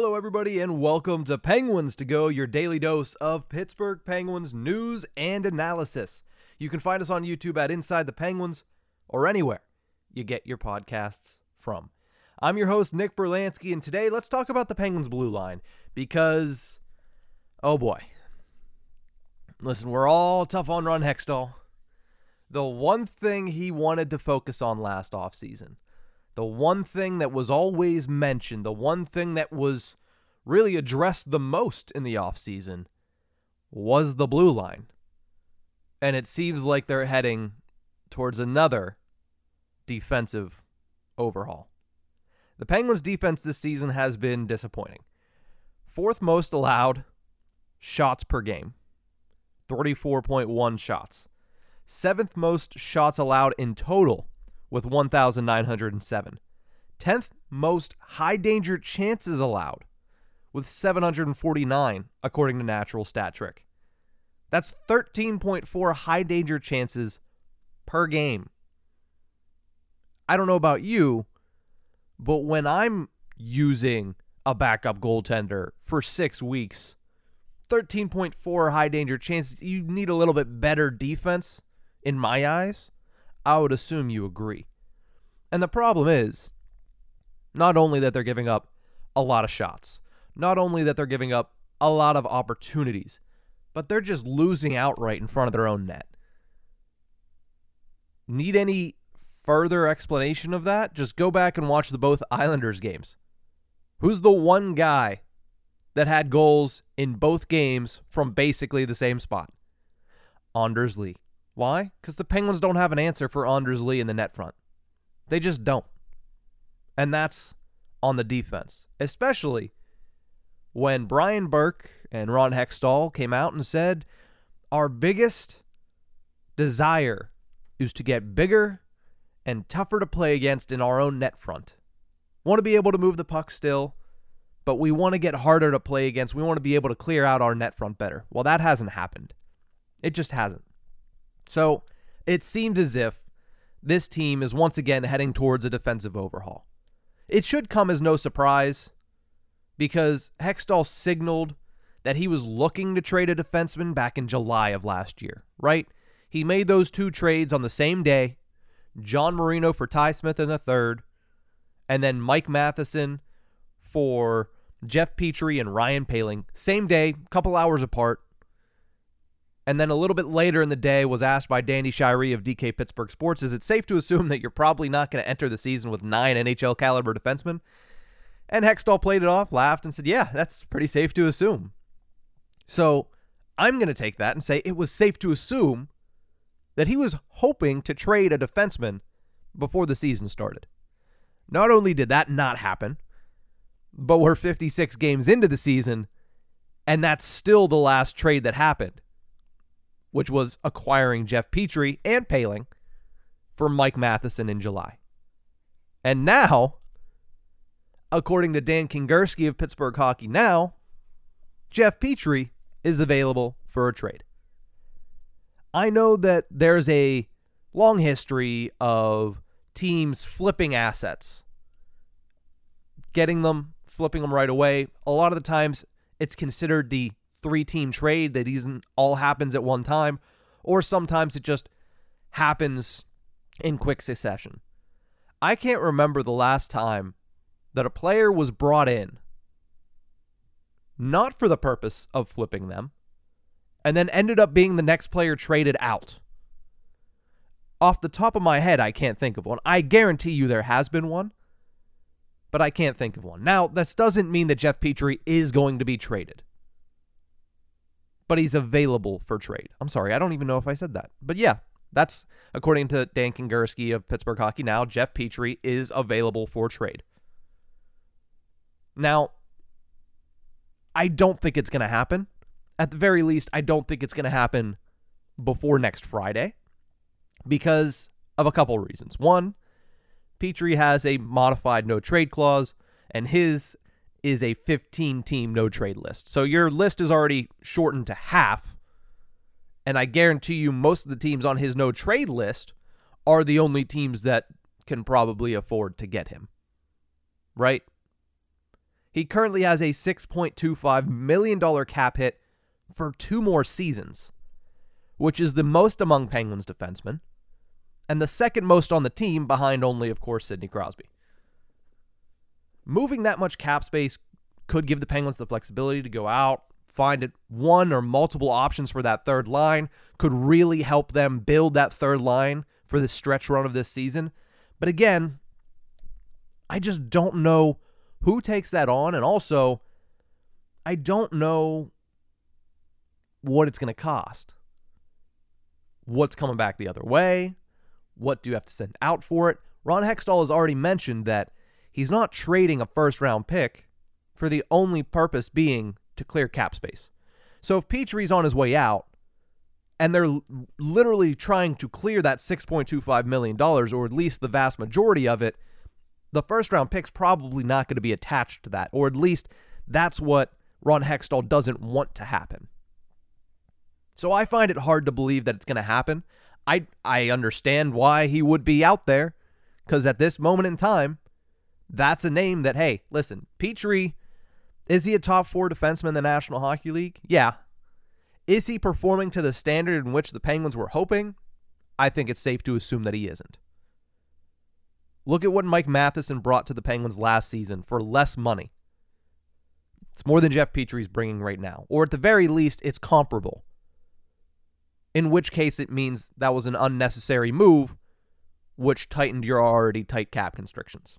Hello, everybody, and welcome to Penguins to Go, your daily dose of Pittsburgh Penguins news and analysis. You can find us on YouTube at Inside the Penguins or anywhere you get your podcasts from. I'm your host, Nick Berlansky, and today let's talk about the Penguins blue line because, oh boy. Listen, we're all tough on Ron Hextall. The one thing he wanted to focus on last offseason the one thing that was always mentioned, the one thing that was really addressed the most in the offseason was the blue line. And it seems like they're heading towards another defensive overhaul. The Penguins' defense this season has been disappointing. Fourth most allowed shots per game, 34.1 shots. Seventh most shots allowed in total with 1,907. 10th most high danger chances allowed with 749, according to Natural Stat Trick. That's 13.4 high danger chances per game. I don't know about you, but when I'm using a backup goaltender for six weeks, 13.4 high danger chances, you need a little bit better defense in my eyes. I would assume you agree. And the problem is not only that they're giving up a lot of shots, not only that they're giving up a lot of opportunities, but they're just losing outright in front of their own net. Need any further explanation of that? Just go back and watch the both Islanders games. Who's the one guy that had goals in both games from basically the same spot? Anders Lee. Why? Because the Penguins don't have an answer for Anders Lee in the net front. They just don't. And that's on the defense, especially when Brian Burke and Ron Hextall came out and said, Our biggest desire is to get bigger and tougher to play against in our own net front. Want to be able to move the puck still, but we want to get harder to play against. We want to be able to clear out our net front better. Well, that hasn't happened. It just hasn't. So it seems as if this team is once again heading towards a defensive overhaul. It should come as no surprise because Hextall signaled that he was looking to trade a defenseman back in July of last year, right? He made those two trades on the same day John Marino for Ty Smith in the third, and then Mike Matheson for Jeff Petry and Ryan Poehling. Same day, couple hours apart. And then a little bit later in the day was asked by Danny Shirey of DK Pittsburgh Sports, is it safe to assume that you're probably not going to enter the season with nine NHL caliber defensemen? And Hextall played it off, laughed, and said, yeah, that's pretty safe to assume. So I'm going to take that and say it was safe to assume that he was hoping to trade a defenseman before the season started. Not only did that not happen, but we're 56 games into the season, and that's still the last trade that happened which was acquiring Jeff Petry and Poehling for Mike Matheson in July. And now, according to Dan Kingerski of Pittsburgh Hockey Now, Jeff Petry is available for a trade. I know that there's a long history of teams flipping assets, getting them, flipping them right away. A lot of the times it's considered the three team trade that isn't all happens at one time, or sometimes it just happens in quick succession. I can't remember the last time that a player was brought in not for the purpose of flipping them and then ended up being the next player traded out. Off the top of my head, I can't think of one. I guarantee you there has been one, but I can't think of one. Now, this doesn't mean that Jeff Petry is going to be traded, but he's available for trade. I'm sorry, I don't even know if I said that. But yeah, that's according to Dan Kingerski of Pittsburgh Hockey Now. Jeff Petry is available for trade. Now, I don't think it's going to happen. At the very least, I don't think it's going to happen before next Friday because of a couple reasons. One, Petry has a modified no trade clause, and his is a 15 team no trade list. So your list is already shortened to half. And I guarantee you, most of the teams on his no trade list are the only teams that can probably afford to get him. Right? He currently has a $6.25 million cap hit for two more seasons, which is the most among Penguins defensemen and the second most on the team behind only, of course, Sidney Crosby. Moving that much cap space could give the Penguins the flexibility to go out, find it one or multiple options for that third line, could really help them build that third line for the stretch run of this season. But again, I just don't know who takes that on. And also, I don't know what it's going to cost. What's coming back the other way? What do you have to send out for it? Ron Hextall has already mentioned that he's not trading a first round pick for the only purpose being to clear cap space. So if Petry's on his way out and they're literally trying to clear that $6.25 million, or at least the vast majority of it, the first round pick's probably not going to be attached to that, or at least that's what Ron Hextall doesn't want to happen. So I find it hard to believe that it's going to happen. I I understand why he would be out there cuz at this moment in time that's a name that hey, listen, Petry is he a top 4 defenseman in the National Hockey League? Yeah. Is he performing to the standard in which the Penguins were hoping? I think it's safe to assume that he isn't. Look at what Mike Matheson brought to the Penguins last season for less money. It's more than Jeff Petry's bringing right now, or at the very least, it's comparable in which case it means that was an unnecessary move, which tightened your already tight cap constrictions.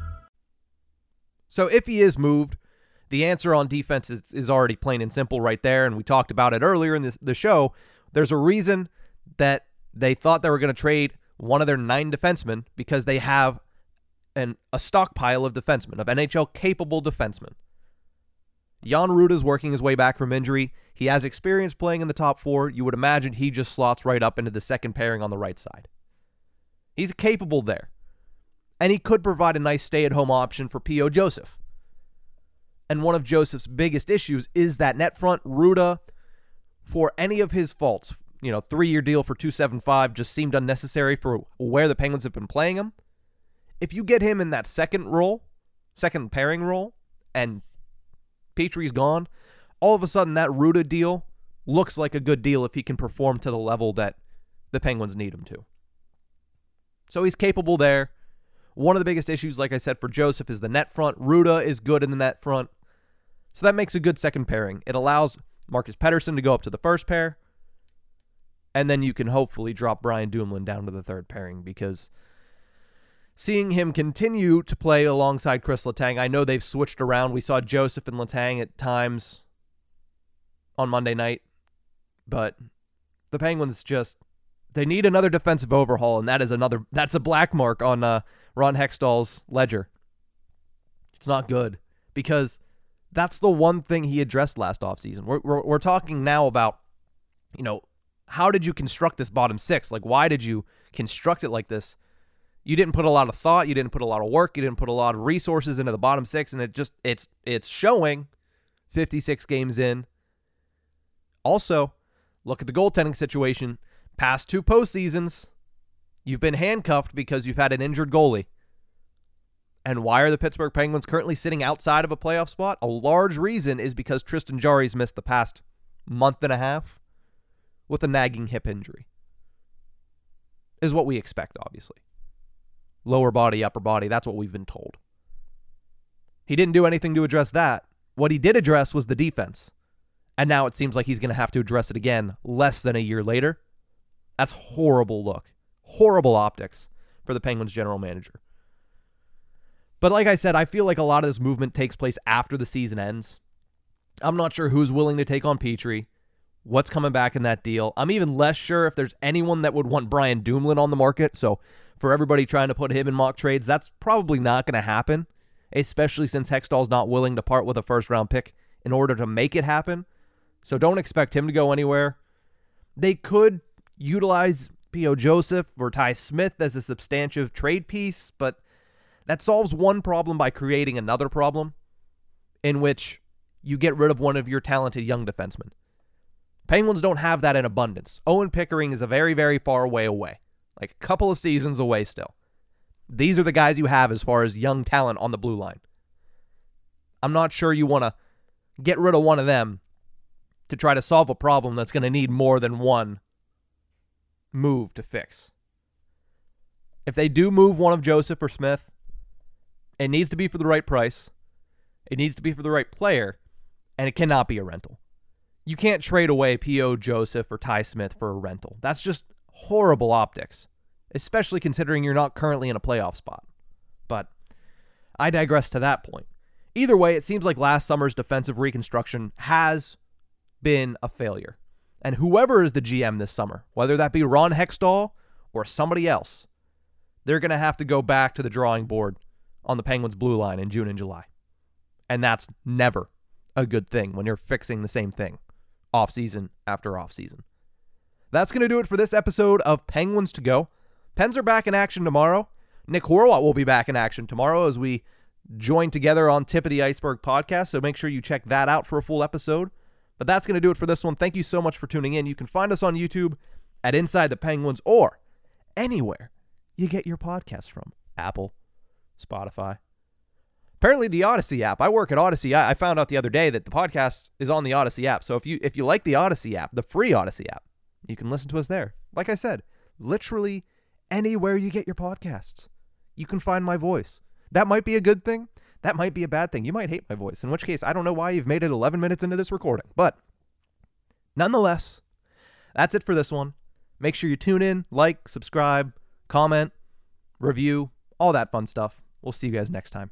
So if he is moved, the answer on defense is, is already plain and simple right there. And we talked about it earlier in this, the show. There's a reason that they thought they were going to trade one of their nine defensemen because they have an, a stockpile of defensemen, of NHL capable defensemen. Jan Rutta's working his way back from injury. He has experience playing in the top four. You would imagine he just slots right up into the second pairing on the right side. He's capable there and he could provide a nice stay at home option for P.O. Joseph. And one of Joseph's biggest issues is that net front. Rutta, for any of his faults, you know, three year deal for 275 just seemed unnecessary for where the Penguins have been playing him. If you get him in that second role, second pairing role, and Petry's gone, all of a sudden that Rutta deal looks like a good deal if he can perform to the level that the Penguins need him to. So he's capable there. One of the biggest issues, like I said, for Joseph is the net front. Rutta is good in the net front. So that makes a good second pairing. It allows Marcus Pettersson to go up to the first pair. And then you can hopefully drop Brian Dumoulin down to the third pairing because seeing him continue to play alongside Chris Letang, I know they've switched around. We saw Joseph and Letang at times on Monday night, but the Penguins just they need another defensive overhaul, and that is another that's a black mark on uh, Ron Hextall's ledger. It's not good because that's the one thing he addressed last offseason. We're, we're, we're talking now about, you know, how did you construct this bottom six? Like, why did you construct it like this? You didn't put a lot of thought, you didn't put a lot of work, you didn't put a lot of resources into the bottom six, and it just it's it's showing 56 games in. Also, look at the goaltending situation. Past two postseasons, you've been handcuffed because you've had an injured goalie. And why are the Pittsburgh Penguins currently sitting outside of a playoff spot? A large reason is because Tristan Jarry's missed the past month and a half with a nagging hip injury. Is what we expect, obviously. Lower body, upper body, that's what we've been told. He didn't do anything to address that. What he did address was the defense. And now it seems like he's going to have to address it again less than a year later. That's horrible look. Horrible optics for the Penguins general manager. But like I said, I feel like a lot of this movement takes place after the season ends. I'm not sure who's willing to take on Petry, what's coming back in that deal. I'm even less sure if there's anyone that would want Brian Dumoulin on the market. So for everybody trying to put him in mock trades, that's probably not going to happen, especially since Hextall's not willing to part with a first round pick in order to make it happen. So don't expect him to go anywhere. They could utilize P.O. Joseph or Ty Smith as a substantive trade piece, but that solves one problem by creating another problem in which you get rid of one of your talented young defensemen. Penguins don't have that in abundance. Owen Pickering is a very, very far way away, like a couple of seasons away still. These are the guys you have as far as young talent on the blue line. I'm not sure you want to get rid of one of them to try to solve a problem that's going to need more than one move to fix. If they do move one of Joseph or Smith, it needs to be for the right price. It needs to be for the right player, and it cannot be a rental. You can't trade away P.O. Joseph or Ty Smith for a rental. That's just horrible optics, especially considering you're not currently in a playoff spot. But I digress to that point. Either way, it seems like last summer's defensive reconstruction has been a failure. And whoever is the GM this summer, whether that be Ron Hextall or somebody else, they're going to have to go back to the drawing board on the Penguins blue line in June and July. And that's never a good thing when you're fixing the same thing off season after off season. That's going to do it for this episode of Penguins to Go. Pens are back in action tomorrow. Nick Horwat will be back in action tomorrow as we join together on Tip of the Iceberg podcast. So make sure you check that out for a full episode. But that's going to do it for this one. Thank you so much for tuning in. You can find us on YouTube at Inside the Penguins or anywhere you get your podcast from Apple, Spotify. Apparently, the Odyssey app. I work at Odyssey. I, found out the other day that the podcast is on the Odyssey app. So if you if you like the Odyssey app, the free Odyssey app, you can listen to us there. Like I said, literally anywhere you get your podcasts, you can find my voice. That might be a good thing that might be a bad thing. You might hate my voice, in which case, I don't know why you've made it 11 minutes into this recording. But nonetheless, that's it for this one. Make sure you tune in, like, subscribe, comment, review, all that fun stuff. We'll see you guys next time.